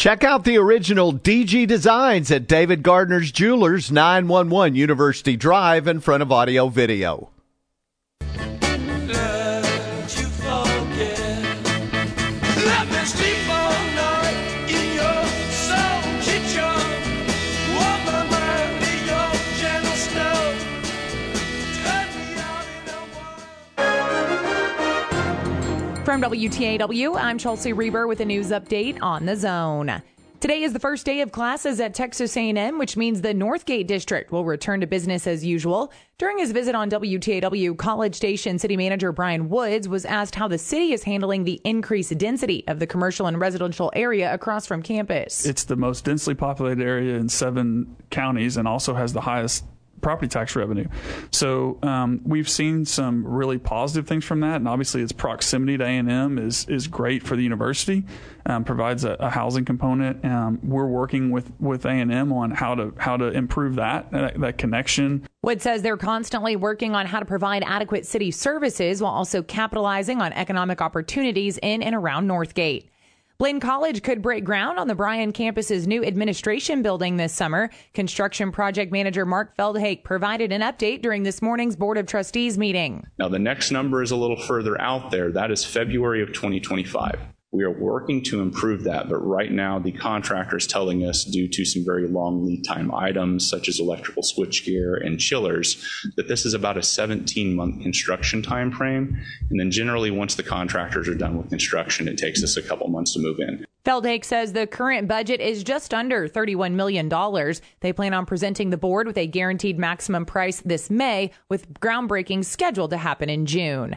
Check out the original DG designs at David Gardner's Jewelers, 911 University Drive in front of Audio Video. From WTAW, I'm Chelsea Reber with a news update on the zone. Today is the first day of classes at Texas A&M, which means the Northgate district will return to business as usual. During his visit on WTAW, College Station City Manager Bryan Woods was asked how the city is handling the increased density of the commercial and residential area across from campus. It's the most densely populated area in seven counties and also has the highest property tax revenue. So um, we've seen some really positive things from that, and obviously its proximity to A and M is is great for the university. Um, provides a, a, housing component. Um, we're working with with A and M on how to how to improve that, that that connection. Wood says they're constantly working on how to provide adequate city services while also capitalizing on economic opportunities in and around Northgate. Blinn College could break ground on the Bryan campus's new administration building this summer. Construction project manager Mark Feldhake provided an update during this morning's Board of Trustees meeting. Now, the next number is a little further out there. That is February of 2025. We are working to improve that, but right now the contractor is telling us, due to some very long lead time items such as electrical switchgear and chillers, that this is about a 17 month construction time frame. And then generally, once the contractors are done with construction, it takes us a couple months to move in. Feldhake says the current budget is just under $31 million. They plan on presenting the board with a guaranteed maximum price this May, with groundbreaking scheduled to happen in June.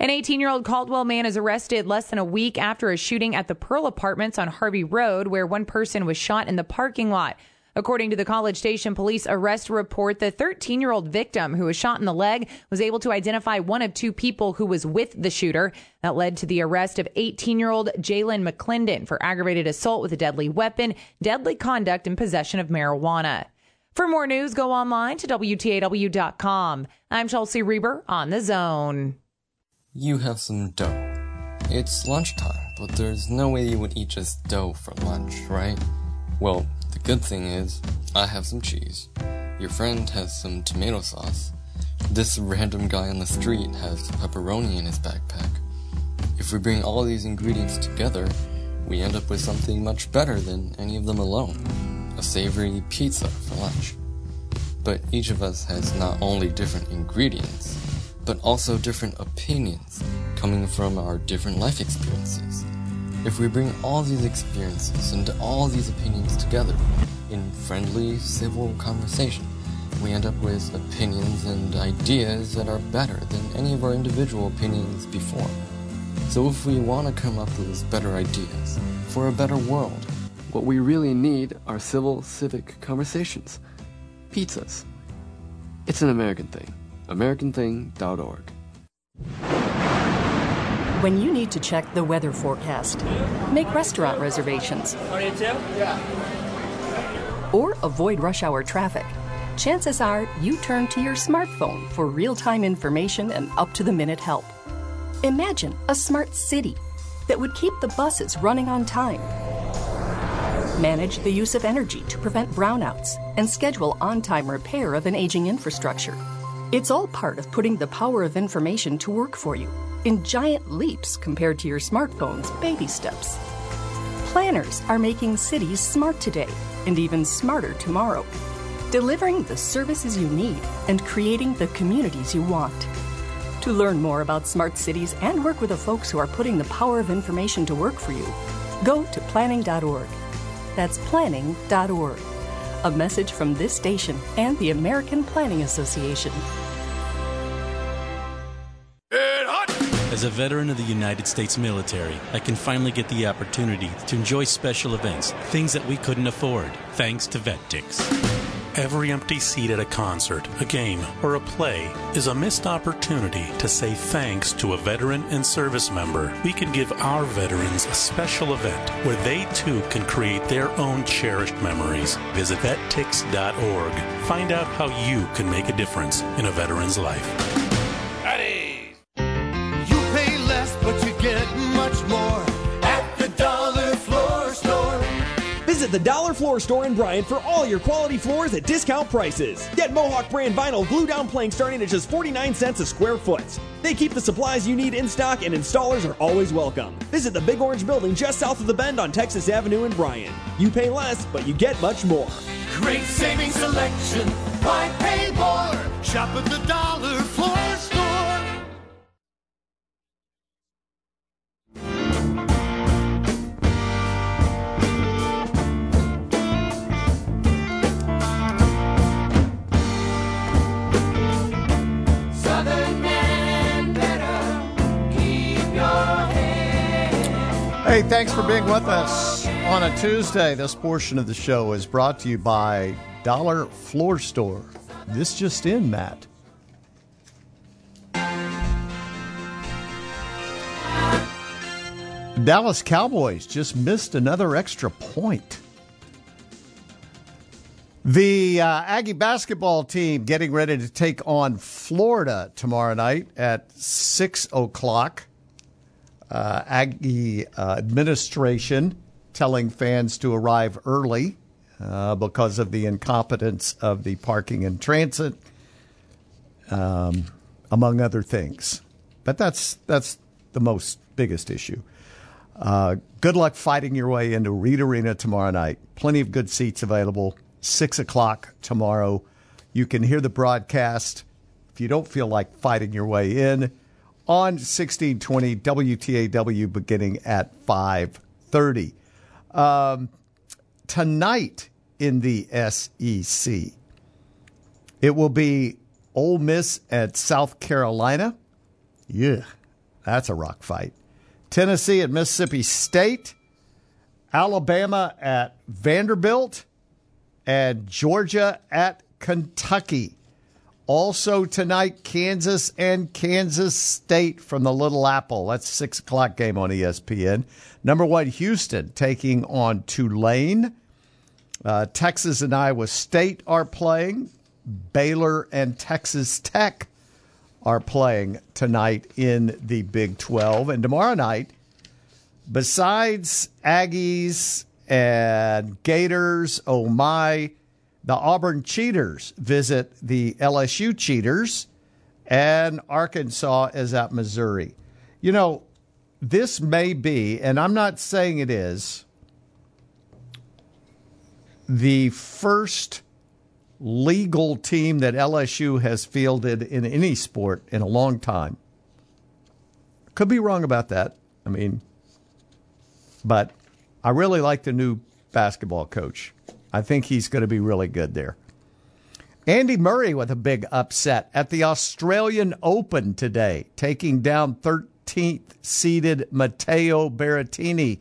An 18 year old Caldwell man is arrested less than a week after a shooting at the Pearl Apartments on Harvey Road, where one person was shot in the parking lot. According to the College Station police arrest report, the 13 year old victim who was shot in the leg was able to identify one of two people who was with the shooter. That led to the arrest of 18 year old Jalen McClendon for aggravated assault with a deadly weapon, deadly conduct, and possession of marijuana. For more news, go online to WTAW.com. I'm Chelsea Reber on the zone. You have some dough. It's lunchtime, but there's no way you would eat just dough for lunch, right? Well, the good thing is, I have some cheese. Your friend has some tomato sauce. This random guy on the street has pepperoni in his backpack. If we bring all these ingredients together, we end up with something much better than any of them alone. A savory pizza for lunch. But each of us has not only different ingredients, but also different opinions coming from our different life experiences. If we bring all these experiences and all these opinions together in friendly, civil conversation, we end up with opinions and ideas that are better than any of our individual opinions before. So if we want to come up with better ideas for a better world, what we really need are civil, civic conversations. Pizzas. It's an American thing americanthing.org. When you need to check the weather forecast, make restaurant reservations, or avoid rush hour traffic, chances are you turn to your smartphone for real time information and up to the minute help. Imagine a smart city that would keep the buses running on time, manage the use of energy to prevent brownouts, and schedule on time repair of an aging infrastructure it's all part of putting the power of information to work for you in giant leaps compared to your smartphone's baby steps. Planners are making cities smart today and even smarter tomorrow, delivering the services you need and creating the communities you want. To learn more about smart cities and work with the folks who are putting the power of information to work for you, go to planning.org. That's planning.org. A message from this station and the American Planning Association. As a veteran of the United States military, I can finally get the opportunity to enjoy special events, things that we couldn't afford, thanks to VetTix. Every empty seat at a concert, a game, or a play is a missed opportunity to say thanks to a veteran and service member. We can give our veterans a special event where they too can create their own cherished memories. Visit vettix.org. Find out how you can make a difference in a veteran's life. The Dollar Floor Store in Bryant for all your quality floors at discount prices. Get Mohawk brand vinyl glue down plank starting at just 49 cents a square foot. They keep the supplies you need in stock and installers are always welcome. Visit the Big Orange Building just south of the bend on Texas Avenue in Bryant. You pay less, but you get much more. Great savings selection. Why pay more? Shop at the Dollar Floor Store. Thanks for being with us on a Tuesday. This portion of the show is brought to you by Dollar Floor Store. This just in, Matt. Dallas Cowboys just missed another extra point. The uh, Aggie basketball team getting ready to take on Florida tomorrow night at 6 o'clock. Uh, Aggie uh, administration telling fans to arrive early uh, because of the incompetence of the parking and transit, um, among other things. But that's that's the most biggest issue. Uh, good luck fighting your way into Reed Arena tomorrow night. Plenty of good seats available. Six o'clock tomorrow. You can hear the broadcast if you don't feel like fighting your way in on 1620 WTAW beginning at 5:30. Um, tonight in the SEC, it will be Ole Miss at South Carolina. Yeah, that's a rock fight. Tennessee at Mississippi State, Alabama at Vanderbilt, and Georgia at Kentucky. Also tonight, Kansas and Kansas State from the Little Apple. That's six o'clock game on ESPN. Number one, Houston taking on Tulane. Uh, Texas and Iowa State are playing. Baylor and Texas Tech are playing tonight in the Big 12. And tomorrow night, besides Aggies and Gators, oh my, the Auburn Cheaters visit the LSU Cheaters, and Arkansas is at Missouri. You know, this may be, and I'm not saying it is, the first legal team that LSU has fielded in any sport in a long time. Could be wrong about that. I mean, but I really like the new basketball coach. I think he's going to be really good there. Andy Murray with a big upset at the Australian Open today, taking down 13th seeded Matteo Berrettini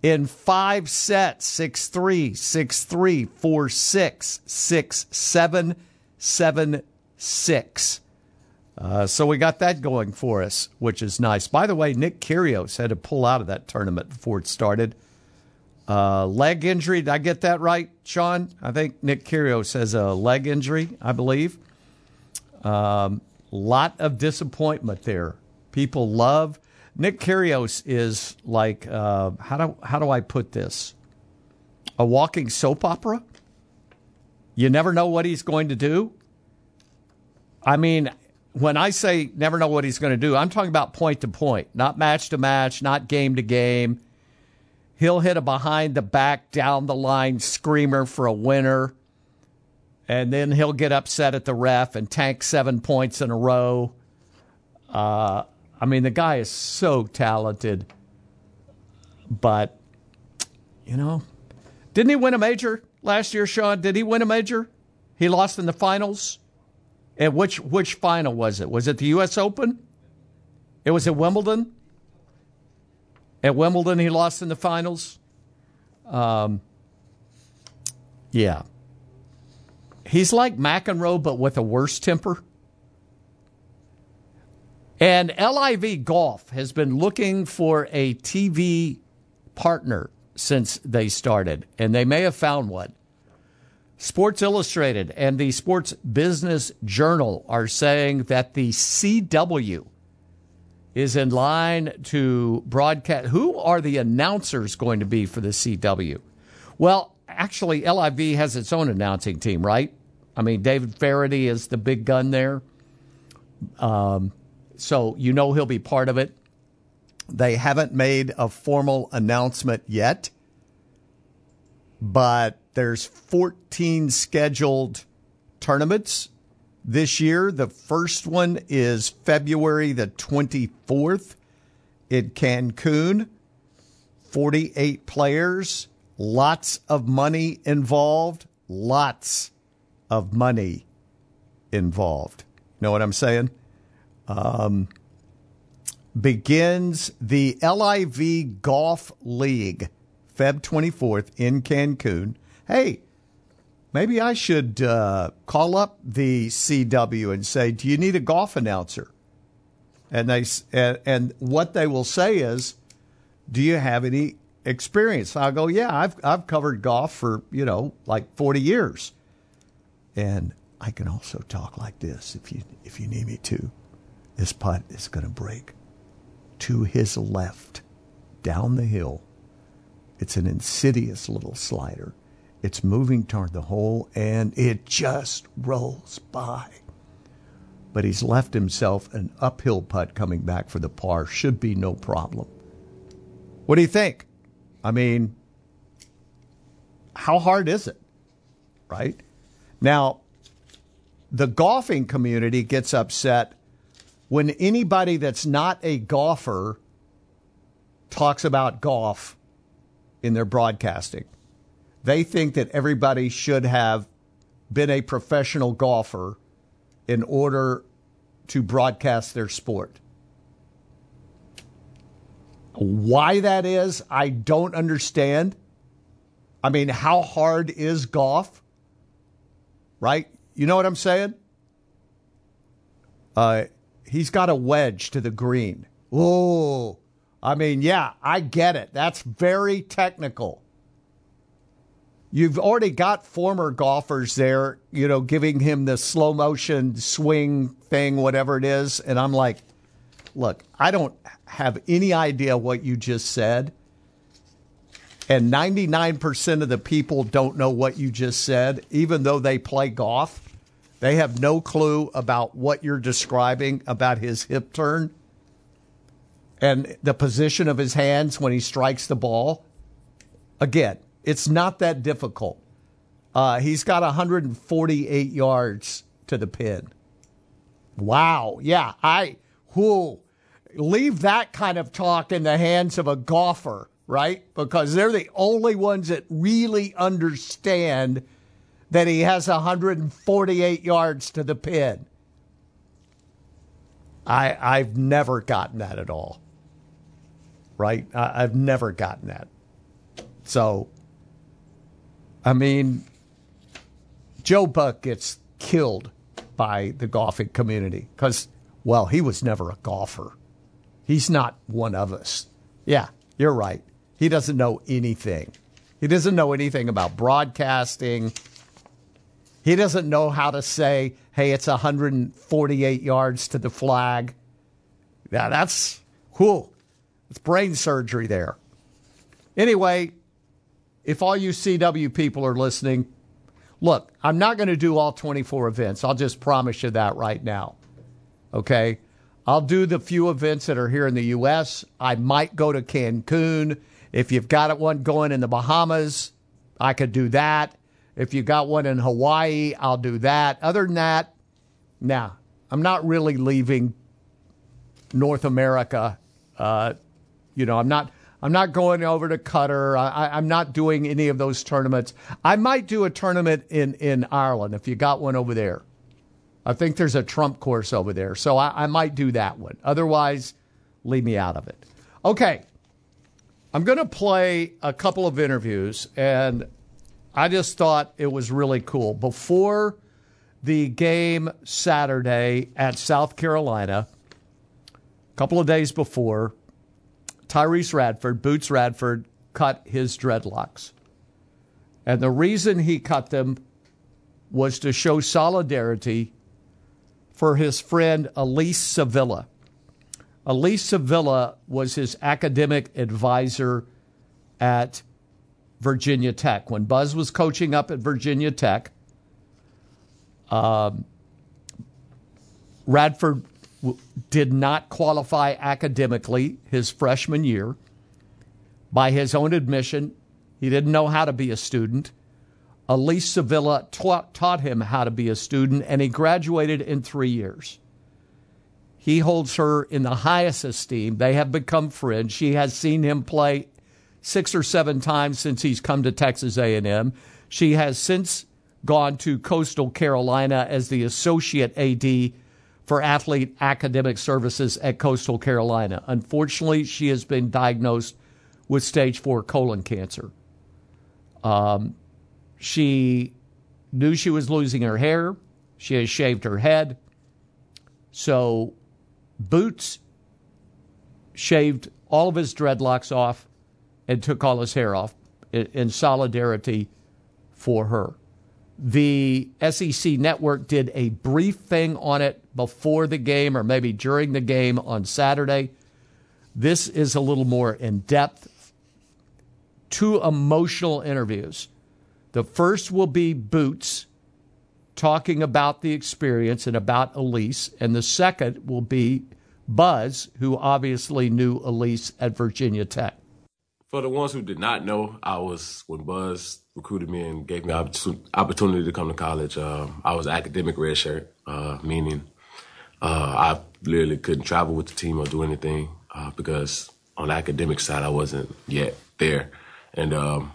in five sets 6 3, 6 3, 4 6, 6 7, 7 6. Uh, so we got that going for us, which is nice. By the way, Nick Kyrgios had to pull out of that tournament before it started. Uh, leg injury. Did I get that right, Sean? I think Nick Kyrgios says a leg injury, I believe. Um, lot of disappointment there. People love Nick Kyrgios is like uh, how do how do I put this? A walking soap opera. You never know what he's going to do. I mean, when I say never know what he's going to do, I'm talking about point to point, not match to match, not game to game. He'll hit a behind the back, down the line screamer for a winner. And then he'll get upset at the ref and tank seven points in a row. Uh, I mean, the guy is so talented. But, you know, didn't he win a major last year, Sean? Did he win a major? He lost in the finals. And which which final was it? Was it the U.S. Open? It was at Wimbledon. At Wimbledon, he lost in the finals. Um, yeah. He's like McEnroe, but with a worse temper. And LIV Golf has been looking for a TV partner since they started, and they may have found one. Sports Illustrated and the Sports Business Journal are saying that the CW is in line to broadcast. Who are the announcers going to be for the CW? Well, actually, LIV has its own announcing team, right? I mean, David Feherty is the big gun there. Um, so you know he'll be part of it. They haven't made a formal announcement yet, but there's 14 scheduled tournaments this year. The first one is February the 24th in Cancun. 48 players, lots of money involved, lots of money involved. Know what I'm saying? Um, begins the LIV Golf League, Feb 24th in Cancun. Hey, maybe I should uh, call up the CW and say, "Do you need a golf announcer?" And they and, and what they will say is, "Do you have any experience?" I'll go, "Yeah, I've I've covered golf for you know like forty years." And I can also talk like this if you if you need me to. This putt is going to break to his left down the hill. It's an insidious little slider. It's moving toward the hole and it just rolls by. But he's left himself an uphill putt coming back for the par. Should be no problem. What do you think? I mean, how hard is it? Right? Now, the golfing community gets upset when anybody that's not a golfer talks about golf in their broadcasting. They think that everybody should have been a professional golfer in order to broadcast their sport. Why that is, I don't understand. I mean, how hard is golf? Right? You know what I'm saying? Uh, he's got a wedge to the green. Oh, I mean, yeah, I get it. That's very technical. You've already got former golfers there, you know, giving him the slow motion swing thing, whatever it is. And I'm like, look, I don't have any idea what you just said. And 99% of the people don't know what you just said, even though they play golf. They have no clue about what you're describing about his hip turn and the position of his hands when he strikes the ball. Again, it's not that difficult. Uh, he's got 148 yards to the pin. Wow. Yeah, I who leave that kind of talk in the hands of a golfer, right? Because they're the only ones that really understand that he has 148 yards to the pin. I I've never gotten that at all. Right? I, I've never gotten that. So, I mean, Joe Buck gets killed by the golfing community because, well, he was never a golfer. He's not one of us. Yeah, you're right. He doesn't know anything. He doesn't know anything about broadcasting. He doesn't know how to say, hey, it's 148 yards to the flag. Now that's, whew, it's brain surgery there. Anyway, if all you CW people are listening, look, I'm not going to do all 24 events. I'll just promise you that right now. Okay? I'll do the few events that are here in the U.S. I might go to Cancun. If you've got one going in the Bahamas, I could do that. If you got one in Hawaii, I'll do that. Other than that, nah, I'm not really leaving North America. Uh, you know, I'm not. I'm not going over to Qatar. I, I'm not doing any of those tournaments. I might do a tournament in, in Ireland if you got one over there. I think there's a Trump course over there, so I, I might do that one. Otherwise, leave me out of it. Okay. I'm going to play a couple of interviews, and I just thought it was really cool. Before the game Saturday at South Carolina, a couple of days before, Tyrece Radford, Boots Radford, cut his dreadlocks. And the reason he cut them was to show solidarity for his friend Elise Sevilla. Elise Sevilla was his academic advisor at Virginia Tech. When Buzz was coaching up at Virginia Tech, um, Radford did not qualify academically his freshman year. By his own admission, he didn't know how to be a student. Elise Sevilla taught, taught him how to be a student, and he graduated in three years. He holds her in the highest esteem. They have become friends. She has seen him play six or seven times since he's come to Texas A&M. She has since gone to Coastal Carolina as the associate AD for athlete academic services at Coastal Carolina. Unfortunately, she has been diagnosed with stage four colon cancer. Um, she knew she was losing her hair. She has shaved her head. So, Boots shaved all of his dreadlocks off and took all his hair off in, in solidarity for her. The SEC network did a brief thing on it before the game or maybe during the game on Saturday. This is a little more in depth. Two emotional interviews. The first will be Boots talking about the experience and about Elise, and the second will be Buzz, who obviously knew Elise at Virginia Tech. For the ones who did not know, I was when Buzz recruited me and gave me opportu- opportunity to come to college. Uh, I was academic redshirt, uh, meaning I literally couldn't travel with the team or do anything uh, because on the academic side I wasn't yet there. And um,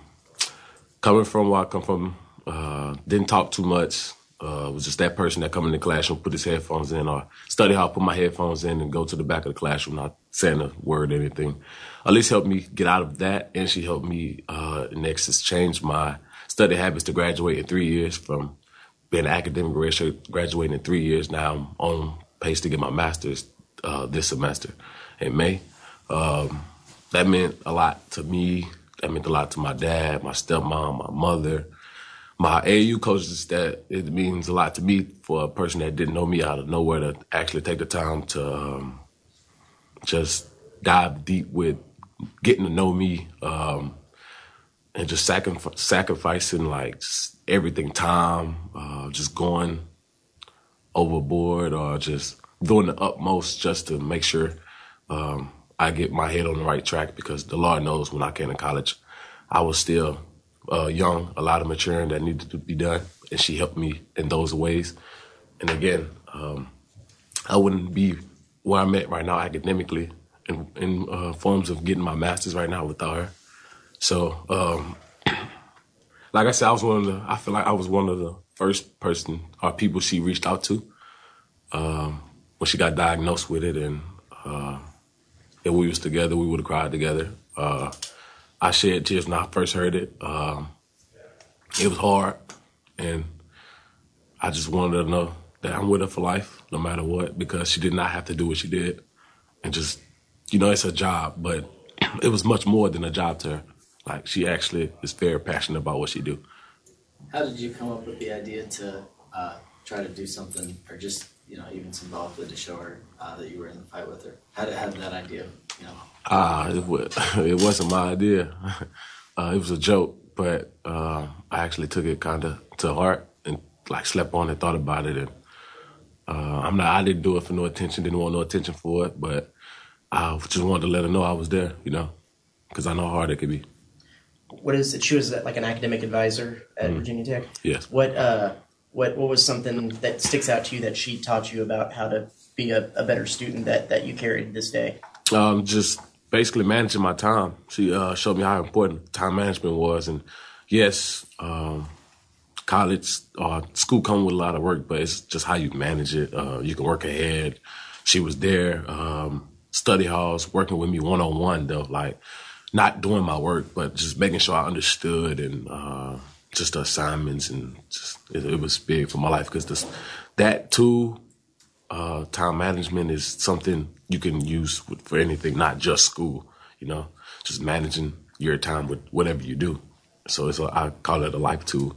coming from where I come from, uh, didn't talk too much. Uh, was just that person that come in the classroom, put his headphones in, or study to put my headphones in and go to the back of the classroom, not saying a word or anything. Elise helped me get out of that, and she helped me uh, next is change my study habits to graduate in three years from being academic redshirt, graduating in three years. Now I'm on pace to get my master's uh, this semester in May. Um, that meant a lot to me. That meant a lot to my dad, my stepmom, my mother, my AAU coaches. That it means a lot to me for a person that didn't know me out of nowhere to actually take the time to um, just dive deep with getting to know me um, and just sacri- sacrificing like everything, time, uh, just going overboard or just doing the utmost just to make sure um, I get my head on the right track because the Lord knows when I came to college, I was still uh, young, a lot of maturing that needed to be done, and she helped me in those ways. And again, um, I wouldn't be where I'm at right now academically in, in uh, forms of getting my master's right now without her. So, um, like I said, I was one of the. I feel like I was one of the first person or people she reached out to um, when she got diagnosed with it, and uh, if we was together, we would have cried together. Uh, I shed tears when I first heard it. Um, it was hard, and I just wanted to know that I'm with her for life, no matter what, because she did not have to do what she did, and just you know, it's a job, but it was much more than a job to her. Like she actually is very passionate about what she do. How did you come up with the idea to uh, try to do something, or just you know even involvement to show her uh, that you were in the fight with her? How did have that idea? You know, Ah, it, was, it wasn't my idea. Uh, it was a joke, but uh, I actually took it kind of to heart and like slept on it, thought about it, and uh, I'm not. I didn't do it for no attention. Didn't want no attention for it, but I just wanted to let her know I was there. You know, because I know how hard it could be. What is it? She was like an academic advisor at Virginia Tech. Yes. What uh, what what was something that sticks out to you that she taught you about how to be a, a better student that that you carried this day? Um, just basically managing my time. She uh, showed me how important time management was, and yes, um, college or school come with a lot of work, but it's just how you manage it. Uh, you can work ahead. She was there. Um, study halls, working with me one on one though, like not doing my work, but just making sure I understood and uh, just the assignments and just it, it was big for my life because this that too. Uh, time management is something you can use with, for anything, not just school. You know, just managing your time with whatever you do. So it's a, I call it a life tool.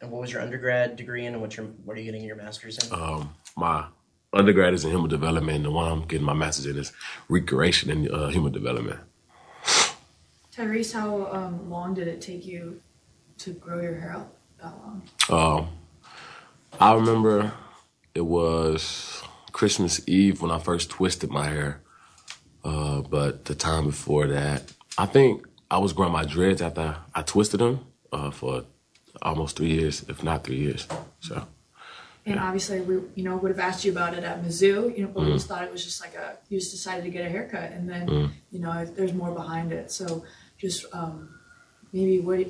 And what was your undergrad degree in, and what's your what are you getting your master's in? Um, my undergrad is in human development, and the one I'm getting my master's in is recreation and uh, human development. Tyrece, how um, long did it take you to grow your hair out that long? Um, I remember it was Christmas Eve when I first twisted my hair. Uh, but the time before that, I think I was growing my dreads after I twisted them uh, for almost three years, if not three years. So, And obviously, we you know would have asked you about it at Mizzou. You know, but we Mhm. just thought it was just like a you just decided to get a haircut, and then Mm. you know there's more behind it. So just um, maybe what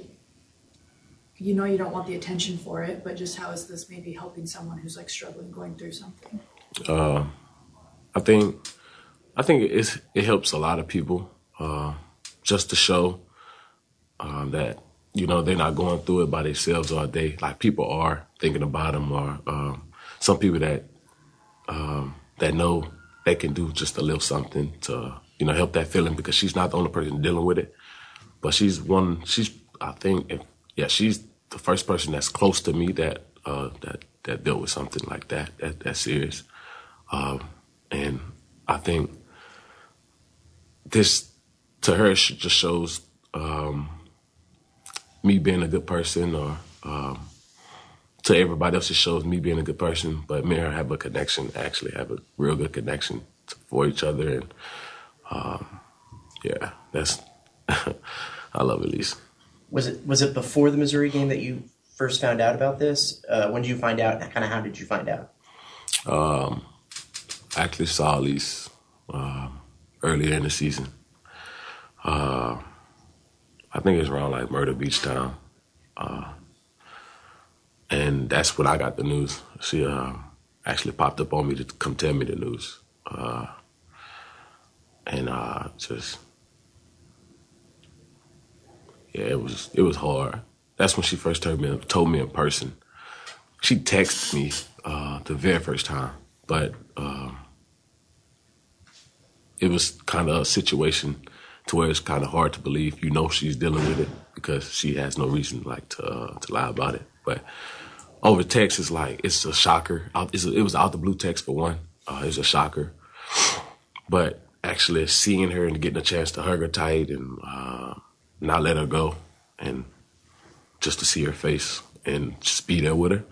you know you don't want the attention for it, but just how is this maybe helping someone who's like struggling going through something? uh, I think I think it's, it helps a lot of people uh, just to show um, that you know they're not going through it by themselves all day. Like people are thinking about them, or um, some people that um, that know they can do just a little something to you know help that feeling because she's not the only person dealing with it, but she's one. She's I think if, yeah she's the first person that's close to me that uh, that that dealt with something like that that that's serious, um, and I think this to her just shows um, me being a good person, or um, to everybody else it shows me being a good person. But me and her have a connection, actually have a real good connection to, for each other, and um, yeah, that's I love Elise. Was it was it before the Missouri game that you first found out about this? Uh, when did you find out? Kind of how did you find out? Um, I actually saw Elise um, earlier in the season. Uh, I think it's around like Myrtle Beach time. Uh, and that's when I got the news. She uh, actually popped up on me to come tell me the news. Uh, and uh, just, yeah, it was it was hard. That's when she first told me told me in person. She texted me uh, the very first time, but um, it was kind of a situation to where it's kind of hard to believe. You know she's dealing with it because she has no reason like to uh, to lie about it. But over text, it's like it's a shocker. It's a, it was out the blue text for one. Uh, was a shocker. But actually seeing her and getting a chance to hug her tight and uh, not let her go, and just to see her face and just be there with her,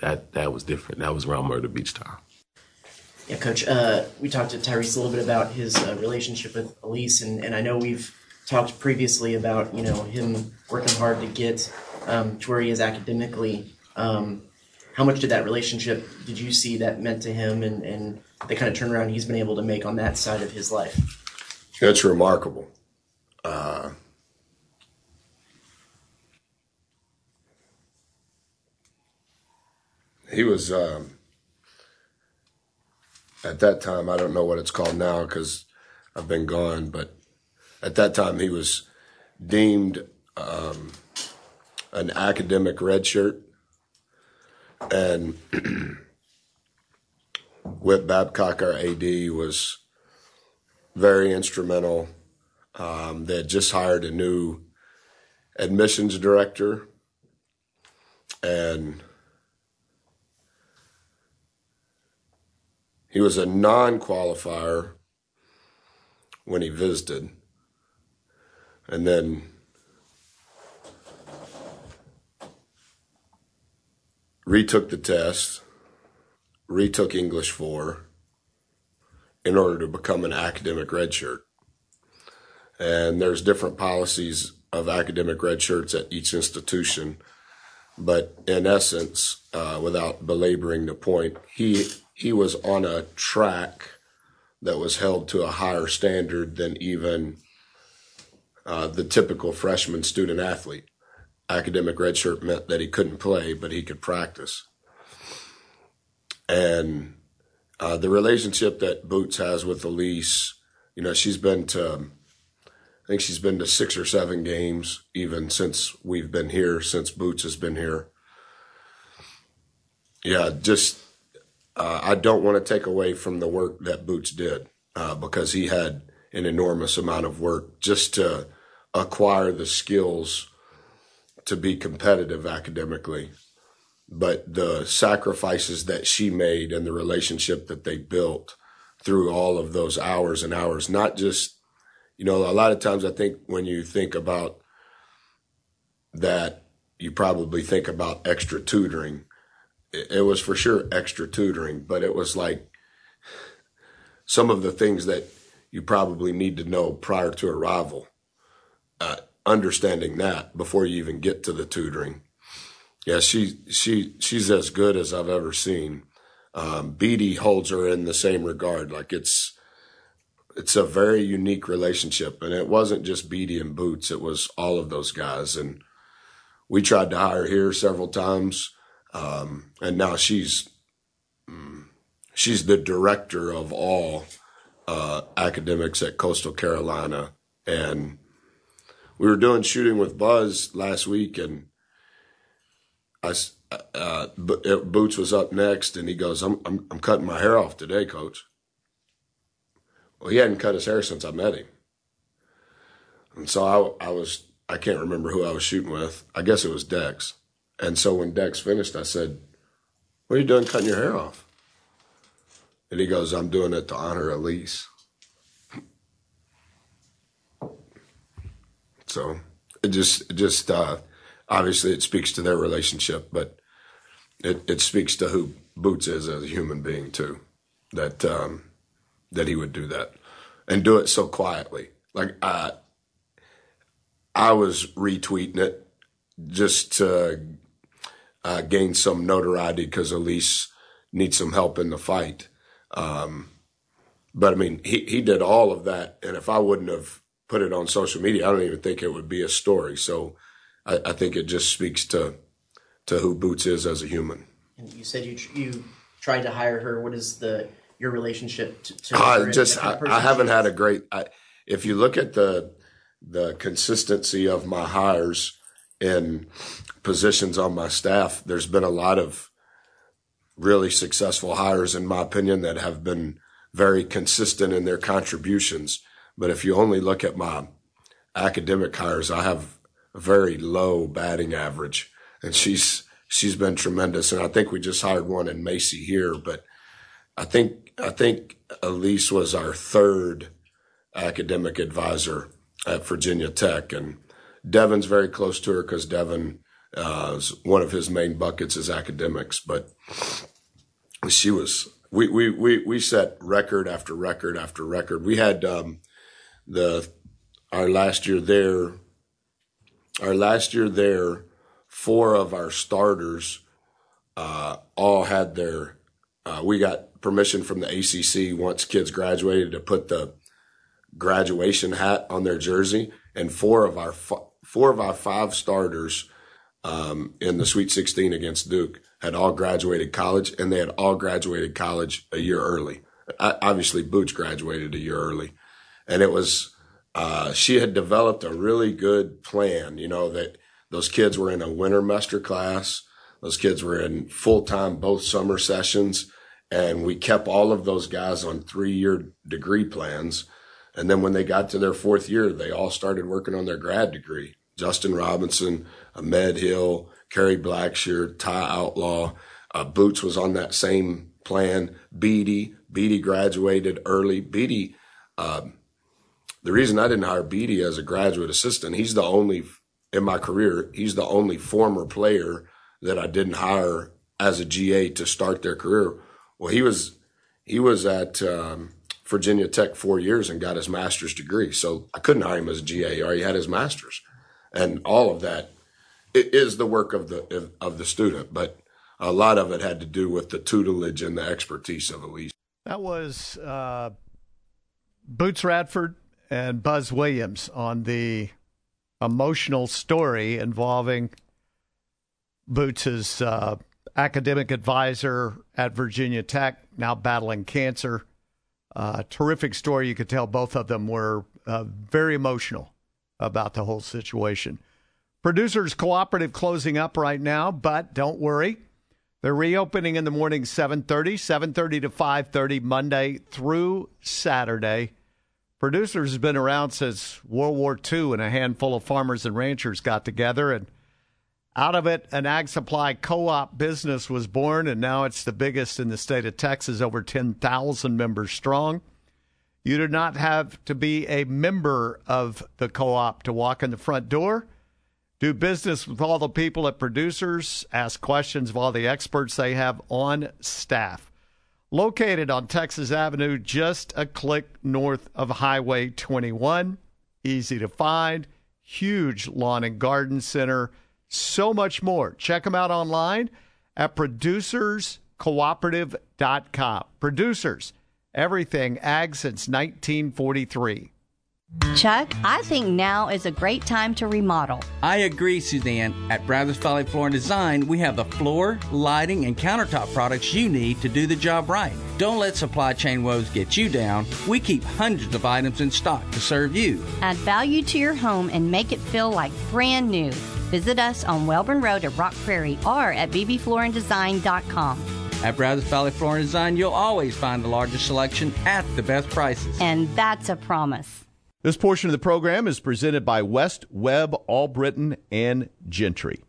that that was different. That was around Myrtle Beach time. Yeah, Coach. Uh, we talked to Tyrece a little bit about his uh, relationship with Elise, and, and I know we've talked previously about you know him working hard to get um, to where he is academically. Um, how much did that relationship did you see that meant to him, and, and the kind of turnaround he's been able to make on that side of his life? It's remarkable. Uh, he was um, at that time. I don't know what it's called now because I've been gone. But at that time, he was deemed um, an academic red shirt, and Whit Babcock, our AD, was very instrumental. Um, they had just hired a new admissions director, and he was a non-qualifier when he visited, and then retook the test, retook English 4 in order to become an academic redshirt. And there's different policies of academic redshirts at each institution. But in essence, uh, without belaboring the point, he he was on a track that was held to a higher standard than even uh, the typical freshman student athlete. Academic redshirt meant that he couldn't play, but he could practice. And uh, the relationship that Boots has with Elise, you know, she's been to, I think she's been to six or seven games even since we've been here, since Boots has been here. Yeah, just uh, I don't want to take away from the work that Boots did uh, because he had an enormous amount of work just to acquire the skills to be competitive academically. But the sacrifices that she made and the relationship that they built through all of those hours and hours, not just, you know, a lot of times I think when you think about that, you probably think about extra tutoring it was for sure extra tutoring, but it was like some of the things that you probably need to know prior to arrival. Uh, understanding that before you even get to the tutoring. Yeah, she she she's as good as I've ever seen. Um, Beatty holds her in the same regard. Like it's it's a very unique relationship, and it wasn't just Beatty and Boots; it was all of those guys. And we tried to hire here several times. Um, and now she's mm, she's the director of all uh, academics at Coastal Carolina. And we were doing shooting with Buzz last week, and I uh, Boots was up next, and he goes, "I'm I'm, I'm cutting my hair off today, Coach." Well, he hadn't cut his hair since I met him, and so I, I was I can't remember who I was shooting with. I guess it was Dex. And so when Dex finished, I said, What are you doing cutting your hair off? And he goes, I'm doing it to honor Elise. So it just, it just, uh, obviously it speaks to their relationship, but it, it speaks to who Boots is as a human being too, that, um, that he would do that and do it so quietly. Like I, I was retweeting it just to uh, gain some notoriety because Elise needs some help in the fight. Um, but I mean, he, he did all of that. And if I wouldn't have put it on social media, I don't even think it would be a story. So I, I think it just speaks to, to who Boots is as a human. And you said you, you tried to hire her. What is the, your relationship to, to her? just, I, I haven't had a great, I, if you look at the, the consistency of my hires in positions on my staff, there's been a lot of really successful hires, in my opinion, that have been very consistent in their contributions. But if you only look at my academic hires, I have a very low batting average, and she's she's been tremendous. And I think we just hired one in Macy here, but I think I think Elise was our third academic advisor at Virginia Tech, and Devin's very close to her because Devin uh, one of his main buckets is academics, but she was we we we we set record after record after record. We had um, the our last year there. Our last year there, four of our starters uh, all had their. Uh, we got permission from the ACC once kids graduated to put the graduation hat on their jersey, and four of our four of our five starters um, in the Sweet 16 against Duke had all graduated college, and they had all graduated college a year early. I, obviously, Boots graduated a year early, and it was uh, she had developed a really good plan. You know that those kids were in a winter master class, those kids were in full time both summer sessions, and we kept all of those guys on three year degree plans. And then when they got to their fourth year, they all started working on their grad degree. Justin Robinson, Ahmed Hill, Kerry Blackshear, Ty Outlaw. Uh, Boots was on that same plan. Beatty, Beatty graduated early. Beatty, um, the reason I didn't hire Beatty as a graduate assistant, he's the only, in my career, he's the only former player that I didn't hire as a GA to start their career. Well, he was, he was at, um, Virginia Tech four years and got his master's degree. So I couldn't hire him as a GA. He already had his master's and all of that is the work of the of the student, but a lot of it had to do with the tutelage and the expertise of Elise. That was uh, Boots Radford and Buzz Williams on the emotional story involving Boots's uh, academic advisor at Virginia Tech, now battling cancer. Uh, terrific story. You could tell both of them were uh, very emotional about the whole situation. Producers Cooperative closing up right now, but don't worry. They're reopening in the morning 7:30, 7:30 to 5:30 Monday through Saturday. Producers has been around since World War II and a handful of farmers and ranchers got together and out of it, an ag supply co op business was born, and now it's the biggest in the state of Texas, over 10,000 members strong. You do not have to be a member of the co op to walk in the front door, do business with all the people at producers, ask questions of all the experts they have on staff. Located on Texas Avenue, just a click north of Highway 21. Easy to find. Huge lawn and garden center so much more. Check them out online at producerscooperative.com. Producers, everything ag since 1943. Chuck, I think now is a great time to remodel. I agree, Suzanne. At Brazos Valley Floor and Design, we have the floor, lighting, and countertop products you need to do the job right. Don't let supply chain woes get you down. We keep hundreds of items in stock to serve you. Add value to your home and make it feel like brand new. Visit us on Wellborn Road at Rock Prairie or at bbfloorandddesign.com. At Brazos Valley Flooring Design, you'll always find the largest selection at the best prices. And that's a promise. This portion of the program is presented by West Webb, Allbritton, and Gentry.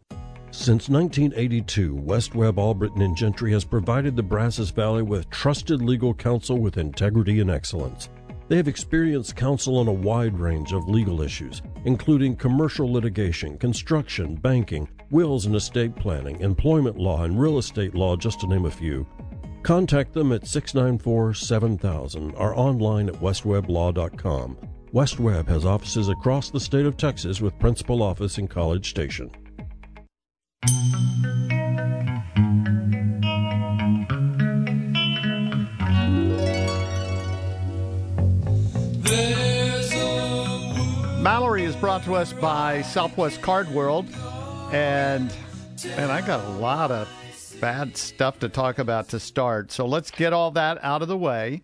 Since 1982, West Webb, Allbritton, and Gentry has provided the Brazos Valley with trusted legal counsel with integrity and excellence. They have experienced counsel on a wide range of legal issues, including commercial litigation, construction, banking, wills and estate planning, employment law, and real estate law, just to name a few. Contact them at 694 7000 or online at westweblaw.com. West Webb has offices across the state of Texas with principal office in College Station. Mallory is brought to us by Southwest Card World. And, and I got a lot of bad stuff to talk about to start. So let's get all that out of the way.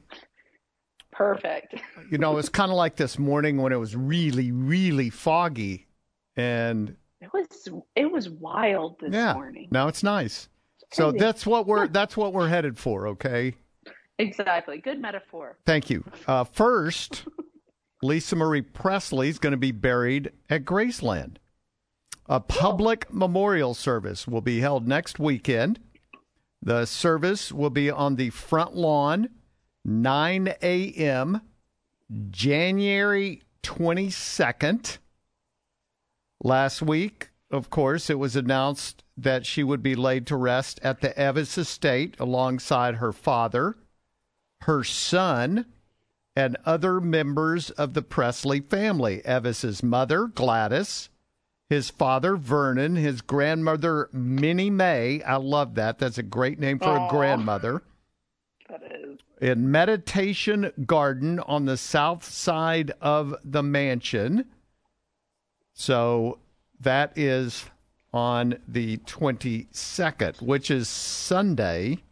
Perfect. You know, it's kind of like this morning when it was really, really foggy. And It was it was wild this yeah, morning. now it's nice. So that's what we're that's what we're headed for, okay? Exactly. Good metaphor. Thank you. Uh, first, Lisa Marie Presley is going to be buried at Graceland. A public memorial service will be held next weekend. The service will be on the front lawn, 9 a.m., January 22nd. Last week, of course, it was announced that she would be laid to rest at the Elvis estate alongside her father, her son, and other members of the Presley family. Elvis's mother, Gladys, his father, Vernon, his grandmother, Minnie Mae. I love that. That's a great name for a grandmother. That is. In Meditation Garden on the south side of the mansion. So that is on the 22nd, which is Sunday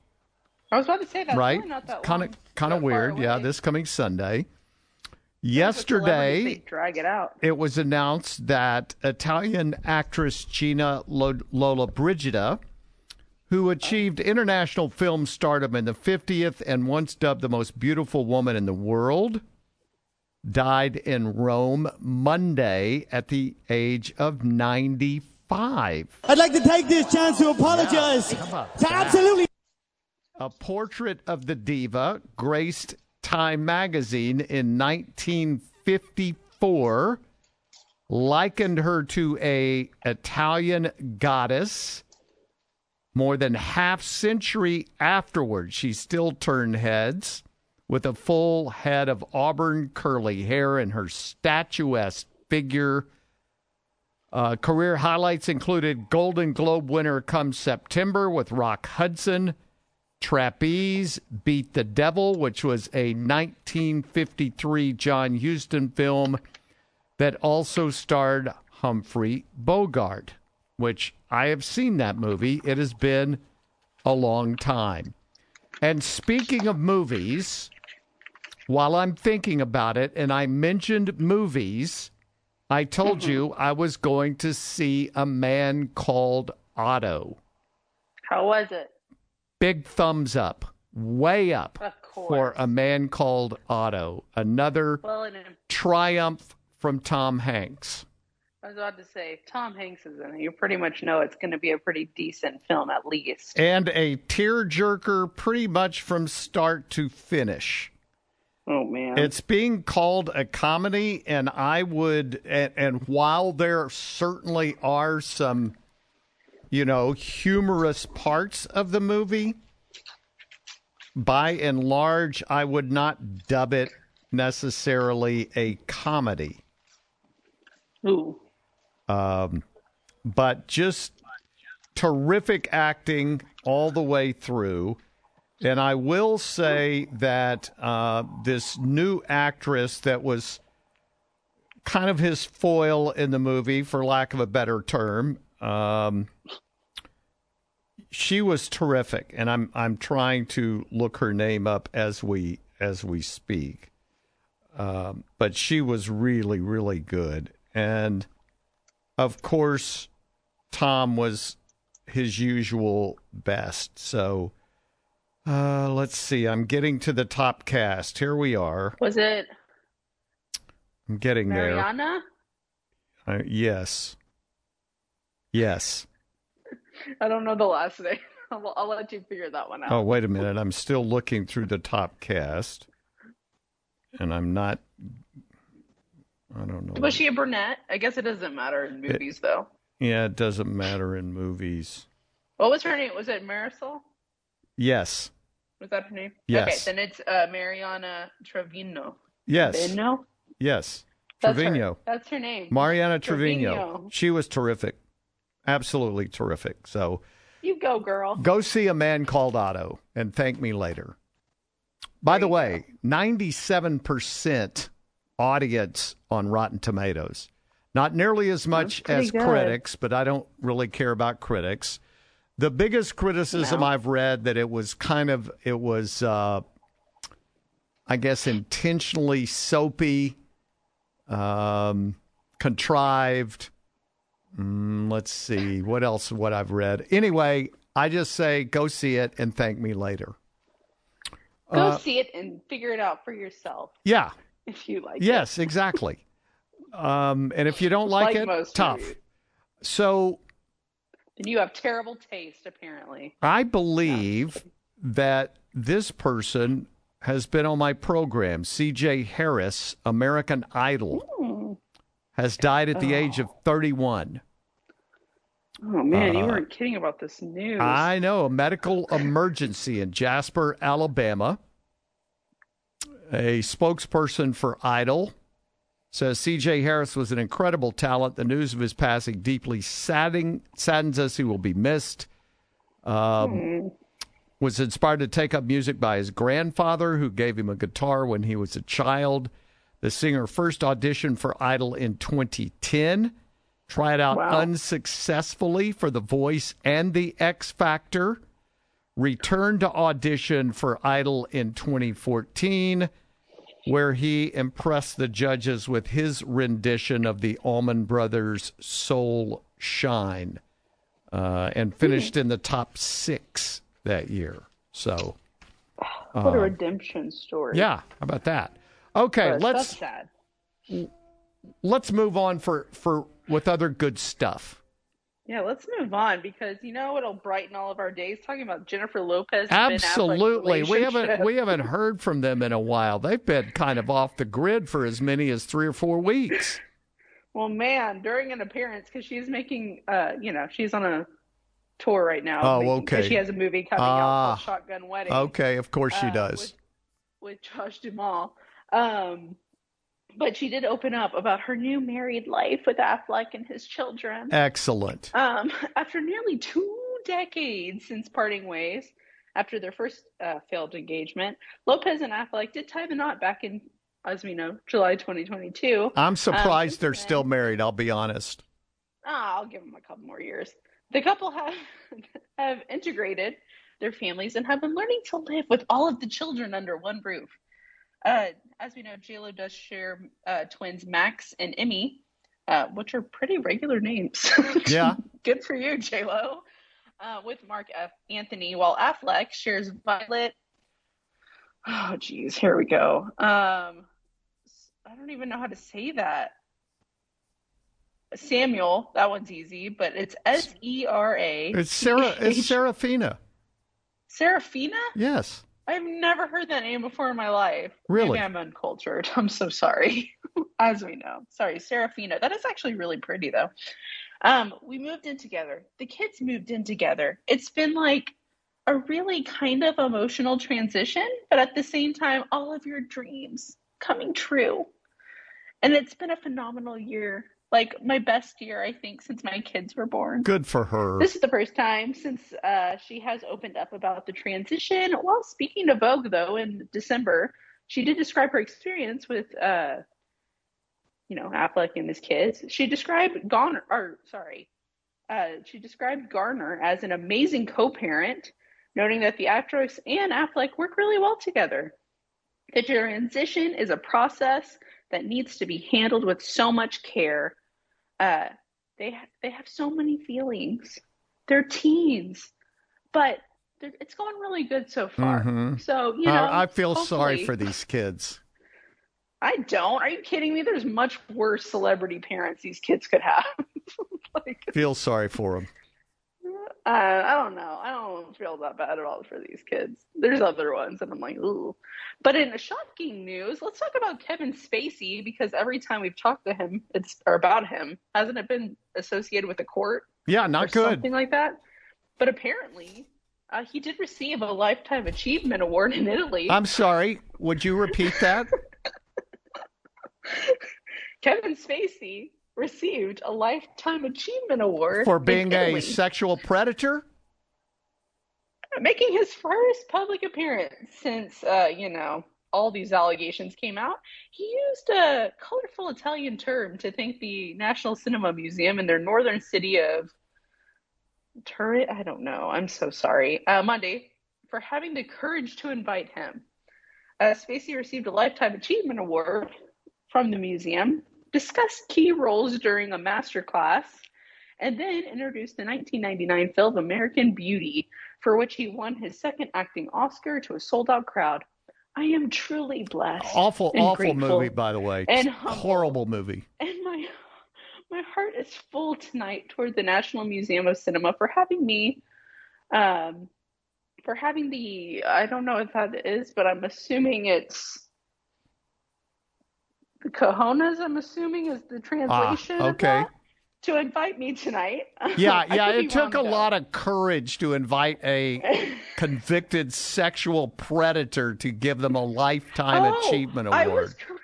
I was about to say that. right? Really not that Kind of kind of weird. Yeah, this coming Sunday. Celebrities, Yesterday, drag it out. it was announced that Italian actress Gina Lo- Lollobrigida, who achieved international film stardom in the 50th and once dubbed the most beautiful woman in the world, died in Rome Monday at the age of 95. I'd like to take this chance to apologize How about to absolutely. A portrait of the diva graced Time magazine in 1954, likened her to a Italian goddess. More than half century afterwards, she still turned heads with a full head of auburn curly hair and her statuesque figure. Uh, career highlights included Golden Globe winner come September with Rock Hudson, Trapeze, Beat the Devil, which was a 1953 John Huston film that also starred Humphrey Bogart, which I have seen that movie. It has been a long time. And speaking of movies, while I'm thinking about it, and I mentioned movies, I told mm-hmm. you I was going to see a man called Otto. How was it? Big thumbs up, way up for a man called Otto. Another Well, triumph from Tom Hanks. I was about to say, Tom Hanks is in it. You pretty much know it's going to be a pretty decent film, at least. and a tearjerker pretty much from start to finish. Oh man, It's being called a comedy, and I would, and, and while there certainly are some, you know, humorous parts of the movie, by and large, I would not dub it necessarily a comedy. Ooh. Um, but just terrific acting all the way through. And I will say that uh, this new actress that was kind of his foil in the movie, for lack of a better term, um, she was terrific. And I'm I'm trying to look her name up as we as we speak. Um, but she was really really good, and of course, Tom was his usual best. So uh, let's see. I'm getting to the top cast. Here we are. Was it I'm getting Mariana? there. Uh, yes. Yes. I don't know the last name. I'll, I'll let you figure that one out. Oh, wait a minute. I'm still looking through the top cast. And I'm not. I don't know. Was she a brunette? I guess it doesn't matter in movies, though. Yeah, it doesn't matter in movies. What was her name? Was it Marisol? Yes. Was that her name? Yes. Okay, then it's uh, Mariana Trevino. Yes. Trevino? Yes. That's her. Trevino. That's her name. Mariana Trevino. Trevino. She was terrific. Absolutely terrific. So You go, girl. go see a man called Otto and thank me later. By the way, 97% audience on Rotten Tomatoes. Not nearly as much as good. critics, but I don't really care about critics. The biggest criticism No. I've read that it was kind of it was uh, I guess intentionally soapy, um, contrived. Mm, let's see what else. What I've read. Anyway, I just say go see it and thank me later. Go Uh, see it and figure it out for yourself Yeah. if you like it. Yes, exactly. Um, and if you don't like, like it, tough. movies. So Then you have terrible taste, apparently. I believe that this person has been on my program. CJ Harris, American Idol, has died at the age of 31. Oh man, you Uh, weren't kidding about this news. I know a medical emergency in Jasper, Alabama. A spokesperson for Idol says CJ Harris was an incredible talent. The news of his passing deeply saddening, saddens us. He will be missed. Um, was inspired to take up music by his grandfather, who gave him a guitar when he was a child. The singer first auditioned for Idol in 2010, tried out Wow. unsuccessfully for The Voice and The X Factor, returned to audition for Idol in 2014, where he impressed the judges with his rendition of the Allman Brothers' Soul Shine uh, and finished in the top six that year. So, what a uh, redemption story. yeah, how about that? Okay, But let's That's let's move on for for with other good stuff. Yeah, let's move on because you know it'll brighten all of our days? Talking about Jennifer Lopez. and Ben Affleck's Absolutely, we haven't we haven't heard from them in a while. They've been kind of off the grid for as many as three or four weeks. Well, man, during an appearance, because she's making, uh, you know, she's on a tour right now. Oh, making- 'cause okay. She has a movie coming out Ah. called Shotgun Wedding. Okay, of course she uh, does. With, with Josh Duhamel. Um, but she did open up about her new married life with Affleck and his children. Excellent. Um, after nearly two decades since parting ways, after their first uh, failed engagement, Lopez and Affleck did tie the knot back in, as we know, July 2022. I'm Um, surprised they're still married. I'll be honest. Ah, I'll give them a couple more years. The couple have have integrated their families and have been learning to live with all of the children under one roof. Uh, as we know, JLo does share uh, twins Max and Emmy, uh, which are pretty regular names. Yeah. Good for you, JLo. Uh, with Marc F. Anthony, while Affleck shares Violet. Oh, geez, here we go. Um, I don't even know how to say that. Samuel, that one's easy, but it's S E R A. It's Sarah. It's Seraphina. Seraphina? Yes. I've never heard that name before in my life. Really? Maybe I'm uncultured. I'm so sorry. As we know. Sorry, Seraphina. That is actually really pretty though. Um, we moved in together. The kids moved in together. It's been like a really kind of emotional transition, but at the same time, all of your dreams coming true. And it's been a phenomenal year. Like my best year, I think, since my kids were born. Good for her. This is the first time since uh, she has opened up about the transition. Well, speaking to Vogue, though, in December, she did describe her experience with, uh, you know, Affleck and his kids. She described Garner, or sorry, uh, she described Garner as an amazing co-parent, noting that the actress and Affleck work really well together. The transition is a process that needs to be handled with so much care. Uh, they ha- they have so many feelings. They're teens, but they're, it's going really good so far. Mhm. So you know, I, I feel sorry for these kids. I don't. Are you kidding me? There's much worse celebrity parents these kids could have. Feel sorry for them. Uh, I don't know. I don't feel that bad at all for these kids. There's other ones, and I'm like, ooh. But in shocking news, let's talk about Kevin Spacey because every time we've talked to him, it's or about him, hasn't it been associated with a court? Yeah, not good. Something like that. But apparently, uh, he did receive a lifetime achievement award in Italy. I'm sorry. Would you repeat that? Kevin Spacey received a lifetime achievement award For being a sexual predator? making his first public appearance since uh, you know all these allegations came out. He used a colorful Italian term to thank the National Cinema Museum in their northern city of Turin. I don't know. I'm so sorry. Uh, Monday for having the courage to invite him. Uh, Spacey received a lifetime achievement award from the museum, discussed key roles during a master class, and then introduced the 1999 film American Beauty, for which he won his second acting Oscar to a sold out crowd. I am truly blessed. Awful, awful movie, by the way. And Horrible movie. And my my heart is full tonight toward the National Museum of Cinema for having me um for having the I don't know if that is, but I'm assuming it's the cojones, I'm assuming is the translation of Ah, okay. that, to invite me tonight. Yeah, yeah. It took a though. lot of courage to invite a convicted sexual predator to give them a lifetime Oh, achievement I award. was cor-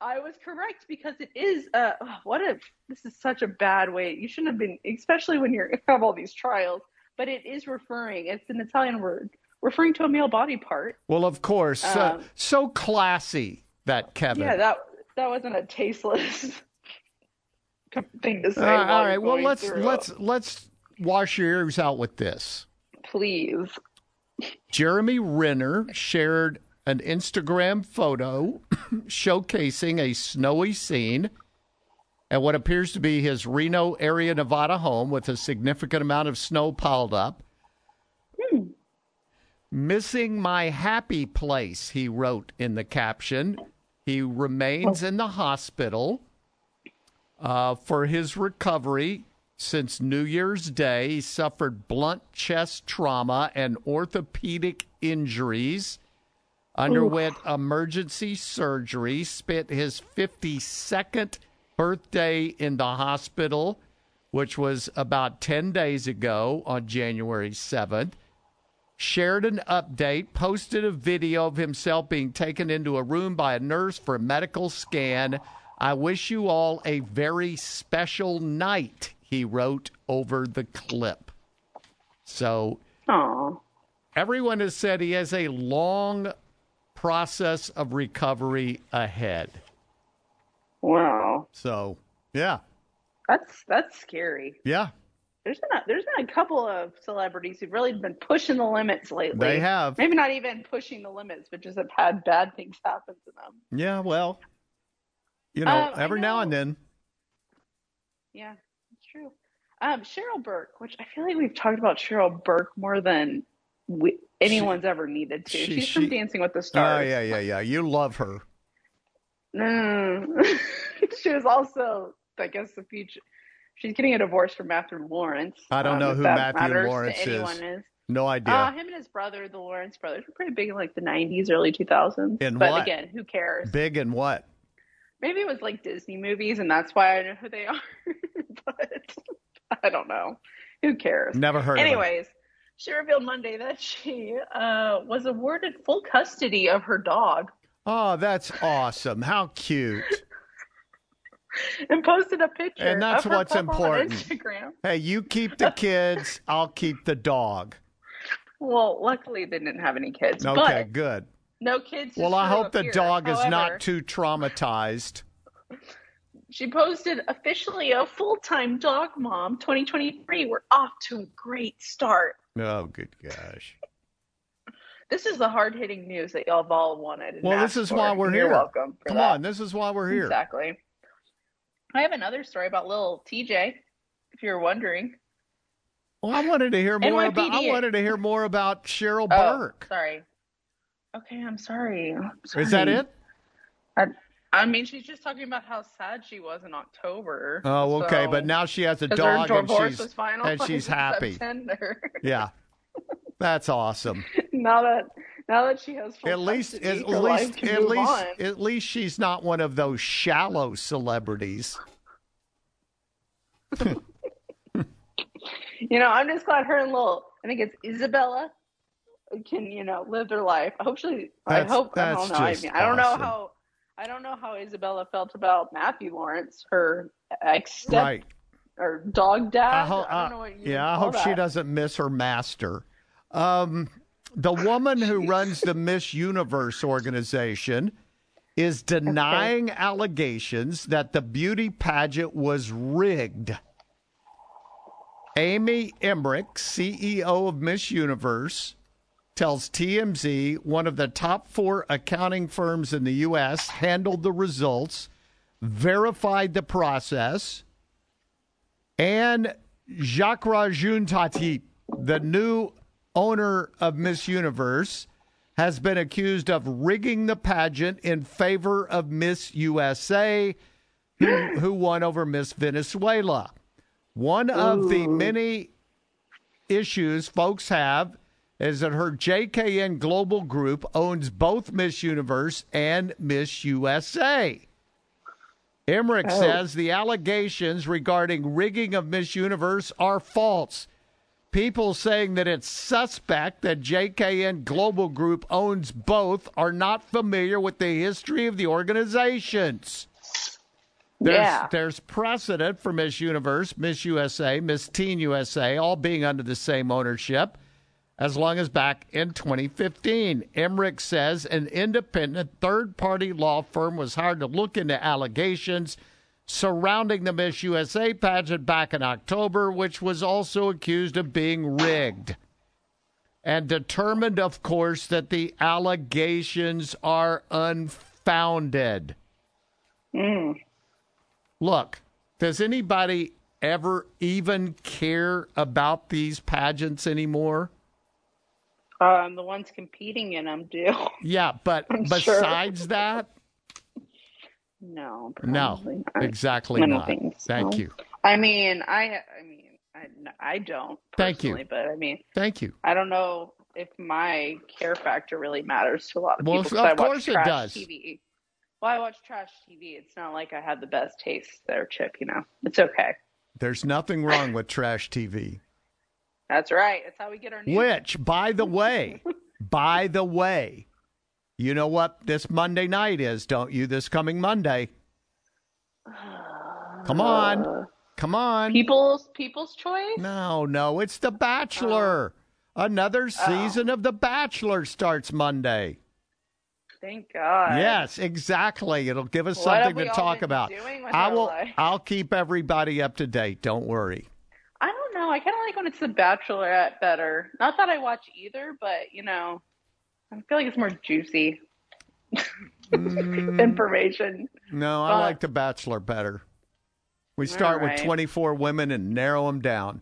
I was correct because it is. Uh, oh, what if this is such a bad way? You shouldn't have been, especially when you're have all these trials. But it is referring. It's an Italian word referring to a male body part. Well, of course, uh, Um, so classy that Kevin. Yeah, that that wasn't a tasteless thing to say. all right, while all right. Well, let's through let's let's wash your ears out with this. please. Jeremy Renner shared an Instagram photo showcasing a snowy scene at what appears to be his Reno area, Nevada home with a significant amount of snow piled up. Hmm. Missing my happy place, he wrote in the caption. He remains in the hospital uh, for his recovery since New Year's Day. He suffered blunt chest trauma and orthopedic injuries, underwent emergency surgery, spent his 52nd birthday in the hospital, which was about 10 days ago on January 7th. Shared an update, posted a video of himself being taken into a room by a nurse for a medical scan. I wish you all a very special night, he wrote over the clip. So Aw. everyone has said he has a long process of recovery ahead. Wow, So, yeah. that's that's scary. Yeah. There's been a, there's been a couple of celebrities who've really been pushing the limits lately. They have. Maybe not even pushing the limits, but just have had bad things happen to them. Yeah, well, you know, Um, every now and then. Yeah, it's true. Um, Cheryl Burke, which I feel like we've talked about Cheryl Burke more than we, anyone's ever needed to. she- She's she- from Dancing with the Stars. Oh, yeah, yeah, yeah. You love her. Mm. she was also, I guess, the future. She's getting a divorce from Matthew Lawrence. I don't um, know who Matthew Lawrence is. is. No idea. Uh, him and his brother, the Lawrence brothers, were pretty big in like the '90s, early 2000s. In but what? again, who cares? Big and what? Maybe it was like Disney movies, and that's why I know who they are. but I don't know. Who cares? Never heard of. Anyways, she revealed Monday that she uh, was awarded full custody of her dog Oh, that's awesome. How cute. and posted a picture. And that's of what's important. Instagram. Hey, you keep the kids, I'll keep the dog. Well, luckily they didn't have any kids. Okay, good. no kids. Well, I hope the here. dog is not too traumatized. She posted officially a full time dog mom 2023. We're off to a great start. Oh, good gosh. This is the hard hitting news that y'all have all wanted. Well, this is for. why we're You're here. welcome. Come that. on, this is why we're here. Exactly. I have another story about little TJ, if you're wondering. Well, I wanted to hear more about. I wanted to hear more about Cheryl Oh, Burke. sorry. Okay, I'm sorry. I'm Is that it? I, I mean, she's just talking about how sad she was in October. Oh, okay. so- But now she has a dog and she's and she's happy. September. Yeah, that's awesome. now that now that she has At least, at least, at least, on. at least she's not one of those shallow celebrities. You know, I'm just glad her and little, I think it's Isabella, can you know live their life. I hope she. I hope. I don't know. I mean, I don't awesome. know how. I don't know how Isabella felt about Matthew Lawrence, her ex step Right. or dog dad. I I, ho- don't know what you yeah, I hope she doesn't miss her master. Um, the woman who runs the Miss Universe organization is denying allegations that the beauty pageant was rigged. Amy Emmerich, CEO of Miss Universe, tells TMZ one of the top four accounting firms in the U.S. handled the results, verified the process, and Jacques Rajun Tati, the new owner of Miss Universe, has been accused of rigging the pageant in favor of Miss USA, who, who won over Miss Venezuela. One of the many issues folks have is that her JKN Global Group owns both Miss Universe and Miss USA. Emmerich Oh. says the allegations regarding rigging of Miss Universe are false. People saying that it's suspect that JKN Global Group owns both are not familiar with the history of the organizations. There's, Yeah. there's precedent for Miss Universe, Miss USA, Miss Teen USA, all being under the same ownership as long as back in 2015. Emmerich says an independent third party law firm was hired to look into allegations surrounding the Miss USA pageant back in October, which was also accused of being rigged. And determined, of course, that the allegations are unfounded. Look, does anybody ever even care about these pageants anymore? Um, the ones competing in them do. Yeah, but I'm sure. besides that, No. no, probably not. exactly I don't so. Thank you. I mean, I, I mean, I, I don't. Thank you. But I mean, Thank you. I don't know if my care factor really matters to a lot of Well, people. Of I watch course it does. TV. Well, I watch trash TV. It's not like I have the best taste there, Chip. You know, it's okay. There's nothing wrong with trash TV. That's right. That's how we get our news. Which, by the way, by the way, you know what this Monday night is, don't you? This coming Monday. Come on. Uh, Come on. People's People's Choice. No, no, it's The Bachelor. Oh. Another oh. season of The Bachelor starts Monday. Thank God. Yes, exactly. It'll give us What something to talk about. I will life? I'll keep everybody up to date. Don't worry. I don't know. know. I kind of like when it's The Bachelorette better. Not that I watch either, but you know, I feel like it's more juicy Mm. information. No, I But- like The Bachelor better. We start right. with 24 women and narrow them down.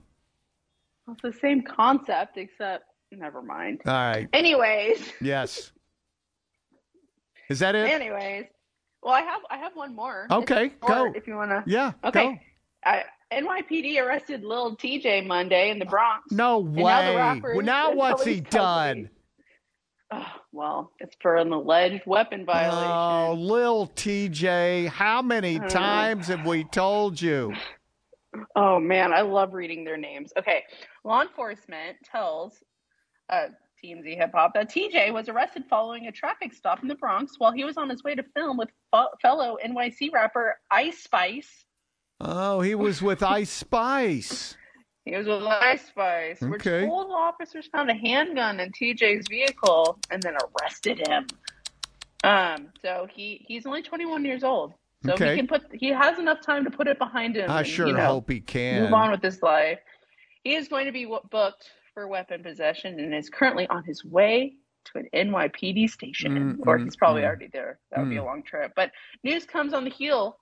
It's the same concept, except never mind. All right. Anyways, Yes. Is that it? anyways. Well, I have I have one more. Okay, go. If you wanna. Yeah, Okay. go. I, NYPD arrested Lil TJ Monday in the Bronx. No now way. rapper Well, now what's he done? Well, it's for an alleged weapon violation. Oh, Lil TJ, how many Uh. times have we told you? Oh man, I love reading their names. Okay, law enforcement tells uh, TMZ Hip Hop that TJ was arrested following a traffic stop in the Bronx while he was on his way to film with fo- fellow NYC rapper Ice Spice. Oh, he was with Ice Spice. He was with Ice Spice. Okay. told officers found a handgun in TJ's vehicle and then arrested him. Um, so he he's only 21 years old. So Okay. he can put he has enough time to put it behind him. I and, sure you know, hope he can. move on with his life. He is going to be booked for weapon possession and is currently on his way to an NYPD station, Mm, or mm, he's probably mm. already there. That would be a Mm. long trip. But news comes on the heel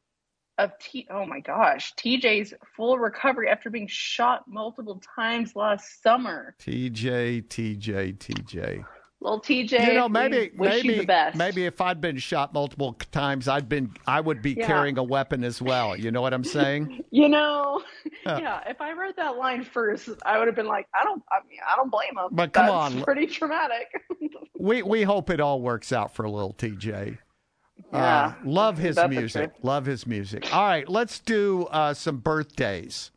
of T. Oh my gosh, TJ's full recovery after being shot multiple times last summer. TJ, TJ, TJ. Little TJ, you know, maybe, we wish you maybe, the best. maybe if I'd been shot multiple times, I'd been, I would be Yeah. carrying a weapon as well. You know what I'm saying? You know, Uh. yeah. If I read that line first, I would have been like, I don't. I mean, I don't blame him. But come That's on. pretty traumatic. we we hope it all works out for little TJ. Yeah, Uh, love his that's music. Love his music. All right, let's do uh, some birthdays.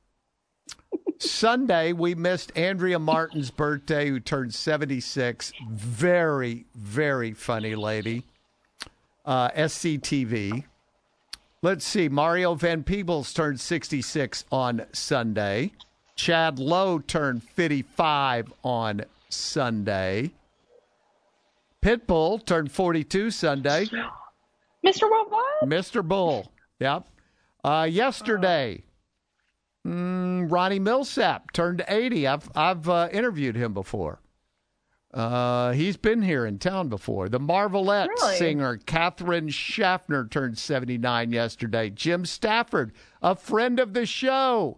Sunday, we missed Andrea Martin's birthday, who turned 76. Very, very funny lady. Uh, SCTV. Let's see. Mario Van Peebles turned 66 on Sunday. Chad Lowe turned 55 on Sunday. Pitbull turned 42 Sunday. Mr. Worldwide. Mr. Bull. Yep. Uh, yesterday, mm, Ronnie Milsap turned 80. I've, I've uh, interviewed him before. Uh, he's been here in town before. The Marvelette Really? singer Katherine Schaffner turned 79 yesterday. Jim Stafford, a friend of the show,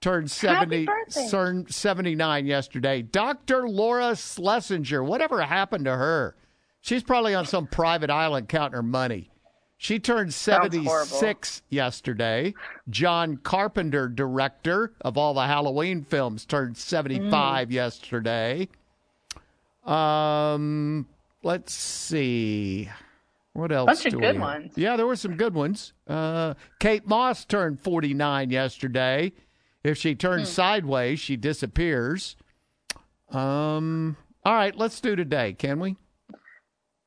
turned 70, turned 79 yesterday. Dr. Laura Schlesinger, whatever happened to her? She's probably on some private island counting her money. She turned 76 yesterday. John Carpenter, director of all the Halloween films, turned 75 yesterday. Um, let's see. What else? Bunch of do we good have? ones. Yeah, there were some good ones. Uh, Kate Moss turned 49 yesterday. If she turns Hmm. sideways, she disappears. Um, all right, let's do today, can we?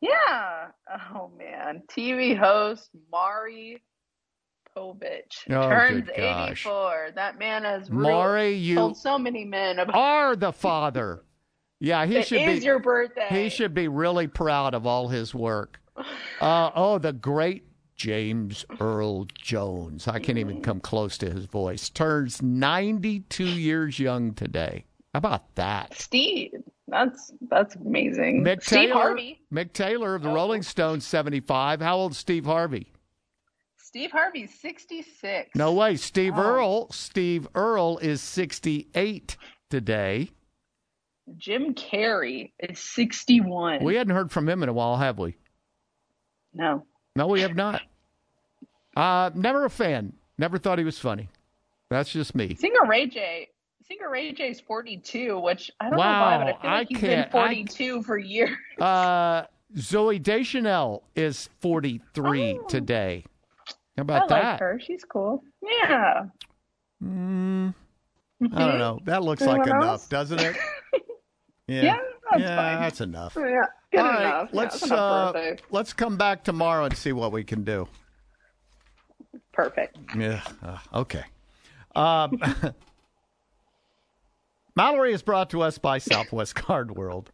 Yeah. Oh man, TV host Maury Povich Oh, turns 84. That man has Maury, really you told so many men about. are the father. Yeah, he It should is be. your birthday. He should be really proud of all his work. Uh, oh, the great James Earl Jones. I can't even come close to his voice. Turns 92 years young today. How about that? Steve. That's that's amazing. Mick Steve Taylor, Harvey. Oh. Mick Taylor of the Rolling Stones, 75. How old Steve Harvey? Steve Harvey's 66. No way. Steve Oh. Earle. Steve Earle is 68 today. Jim Carrey is 61. We hadn't heard from him in a while, have we? no. No, we have not. Uh, never a fan. Never thought he was funny. That's just me. Singer Ray J. Singer Ray J is 42, which I don't Wow, know why, but I feel like I he's been I- 42 for years. Uh, Zooey Deschanel is 43 today. How about Oh. I like that? her. She's cool. Yeah. Mm, I don't know. That looks like Anyone enough, doesn't it? Yeah, Yeah, that's yeah, fine. that's enough. Yeah, good All right, enough. Yeah, let's enough uh, let's come back tomorrow and see what we can do. Perfect. Yeah. uh, okay. Um, Mallory is brought to us by Southwest Card World.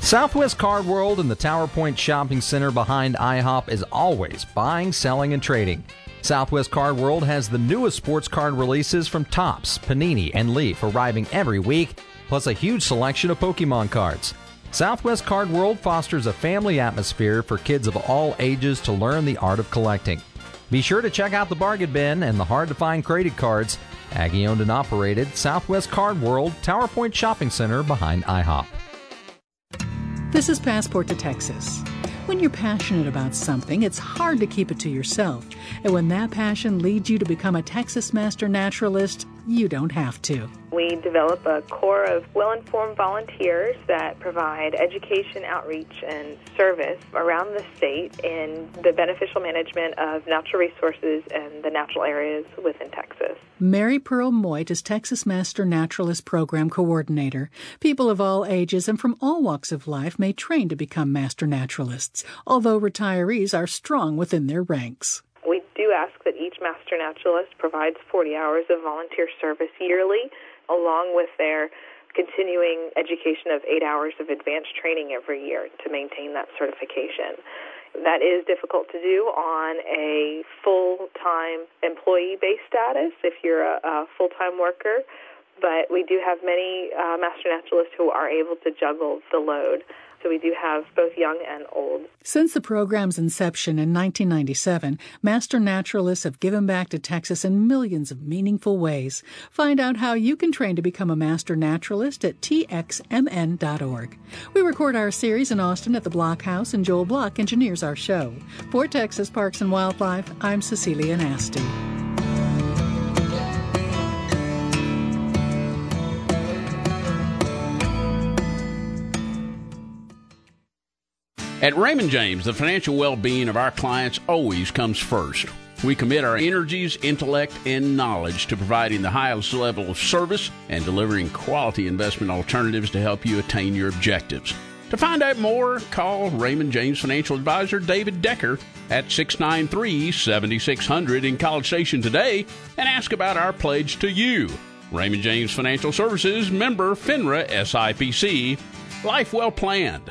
Southwest Card World and the Tower Point Shopping Center behind IHOP is always buying, selling, and trading. Southwest Card World has the newest sports card releases from Topps, Panini, and Leaf arriving every week, plus a huge selection of Pokemon cards. Southwest Card World fosters a family atmosphere for kids of all ages to learn the art of collecting. Be sure to check out the bargain bin and the hard to find credit cards. Aggie owned and operated Southwest Card World, Tower Point Shopping Center behind IHOP. This is Passport to Texas. When you're passionate about something, it's hard to keep it to yourself. And when that passion leads you to become a Texas Master Naturalist, you don't have to. We develop a corps of well informed volunteers that provide education, outreach, and service around the state in the beneficial management of natural resources and the natural areas within Texas. Mary Pearl Meuth is Texas Master Naturalist Program Coordinator. People of all ages and from all walks of life may train to become Master Naturalists, although retirees are strong within their ranks. We do ask that Master Naturalist provides 40 hours of volunteer service yearly, along with their continuing education of eight hours of advanced training every year to maintain that certification. That is difficult to do on a full time employee based status if you're a, a full time worker, but we do have many uh, Master Naturalists who are able to juggle the load. So we do have both young and old. Since the program's inception in 1997, Master Naturalists have given back to Texas in millions of meaningful ways. Find out how you can train to become a Master Naturalist at txmn.org. We record our series in Austin at the Block House, and Joel Block engineers our show. For Texas Parks and Wildlife, I'm Cecilia Nasti. At Raymond James, the financial well being of our clients always comes first. We commit our energies, intellect, and knowledge to providing the highest level of service and delivering quality investment alternatives to help you attain your objectives. To find out more, call Raymond James Financial Advisor David Decker at 693 7600 in College Station today and ask about our pledge to you. Raymond James Financial Services, member FINRA SIPC. Life well planned.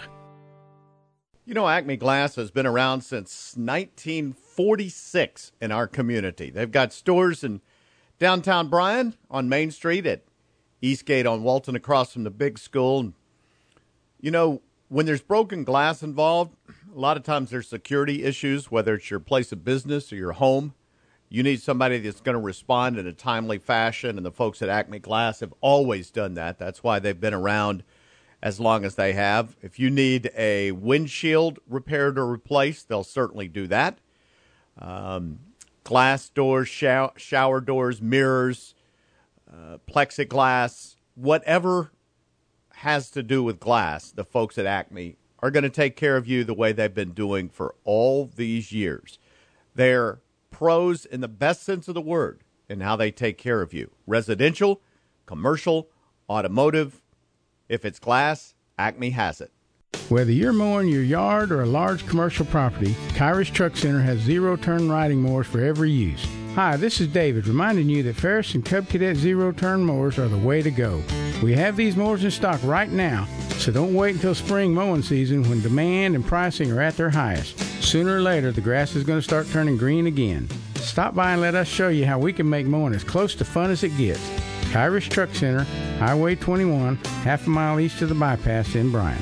You know, Acme Glass has been around since 1946 in our community. They've got stores in downtown Bryan on Main Street at Eastgate on Walton across from the big school. You know, when there's broken glass involved, a lot of times there's security issues, whether it's your place of business or your home. You need somebody that's going to respond in a timely fashion, and the folks at Acme Glass have always done that. That's why they've been around as long as they have. If you need a windshield repaired or replaced, they'll certainly do that. Um, glass doors, shower, shower doors, mirrors, uh, plexiglass, whatever has to do with glass, the folks at Acme are going to take care of you the way they've been doing for all these years. They're pros in the best sense of the word in how they take care of you residential, commercial, automotive. If it's glass, Acme has it. Whether you're mowing your yard or a large commercial property, Kyrish Truck Center has zero turn riding mowers for every use. Hi, this is David reminding you that Ferris and Cub Cadet zero turn mowers are the way to go. We have these mowers in stock right now, so don't wait until spring mowing season when demand and pricing are at their highest. Sooner or later, the grass is going to start turning green again. Stop by and let us show you how we can make mowing as close to fun as it gets. Kyrish Truck Center, Highway 21, half a mile east of the bypass in Bryan.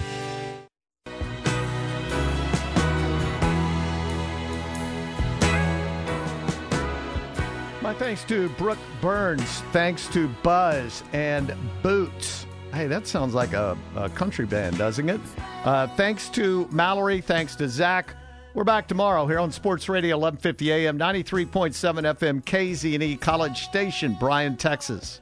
My thanks to Brooke Burns. Thanks to Buzz and Boots. Hey, that sounds like a, a country band, doesn't it? Uh, thanks to Mallory. Thanks to Zach. We're back tomorrow here on Sports Radio 1150 AM, 93.7 FM, KZNE College Station, Bryan, Texas.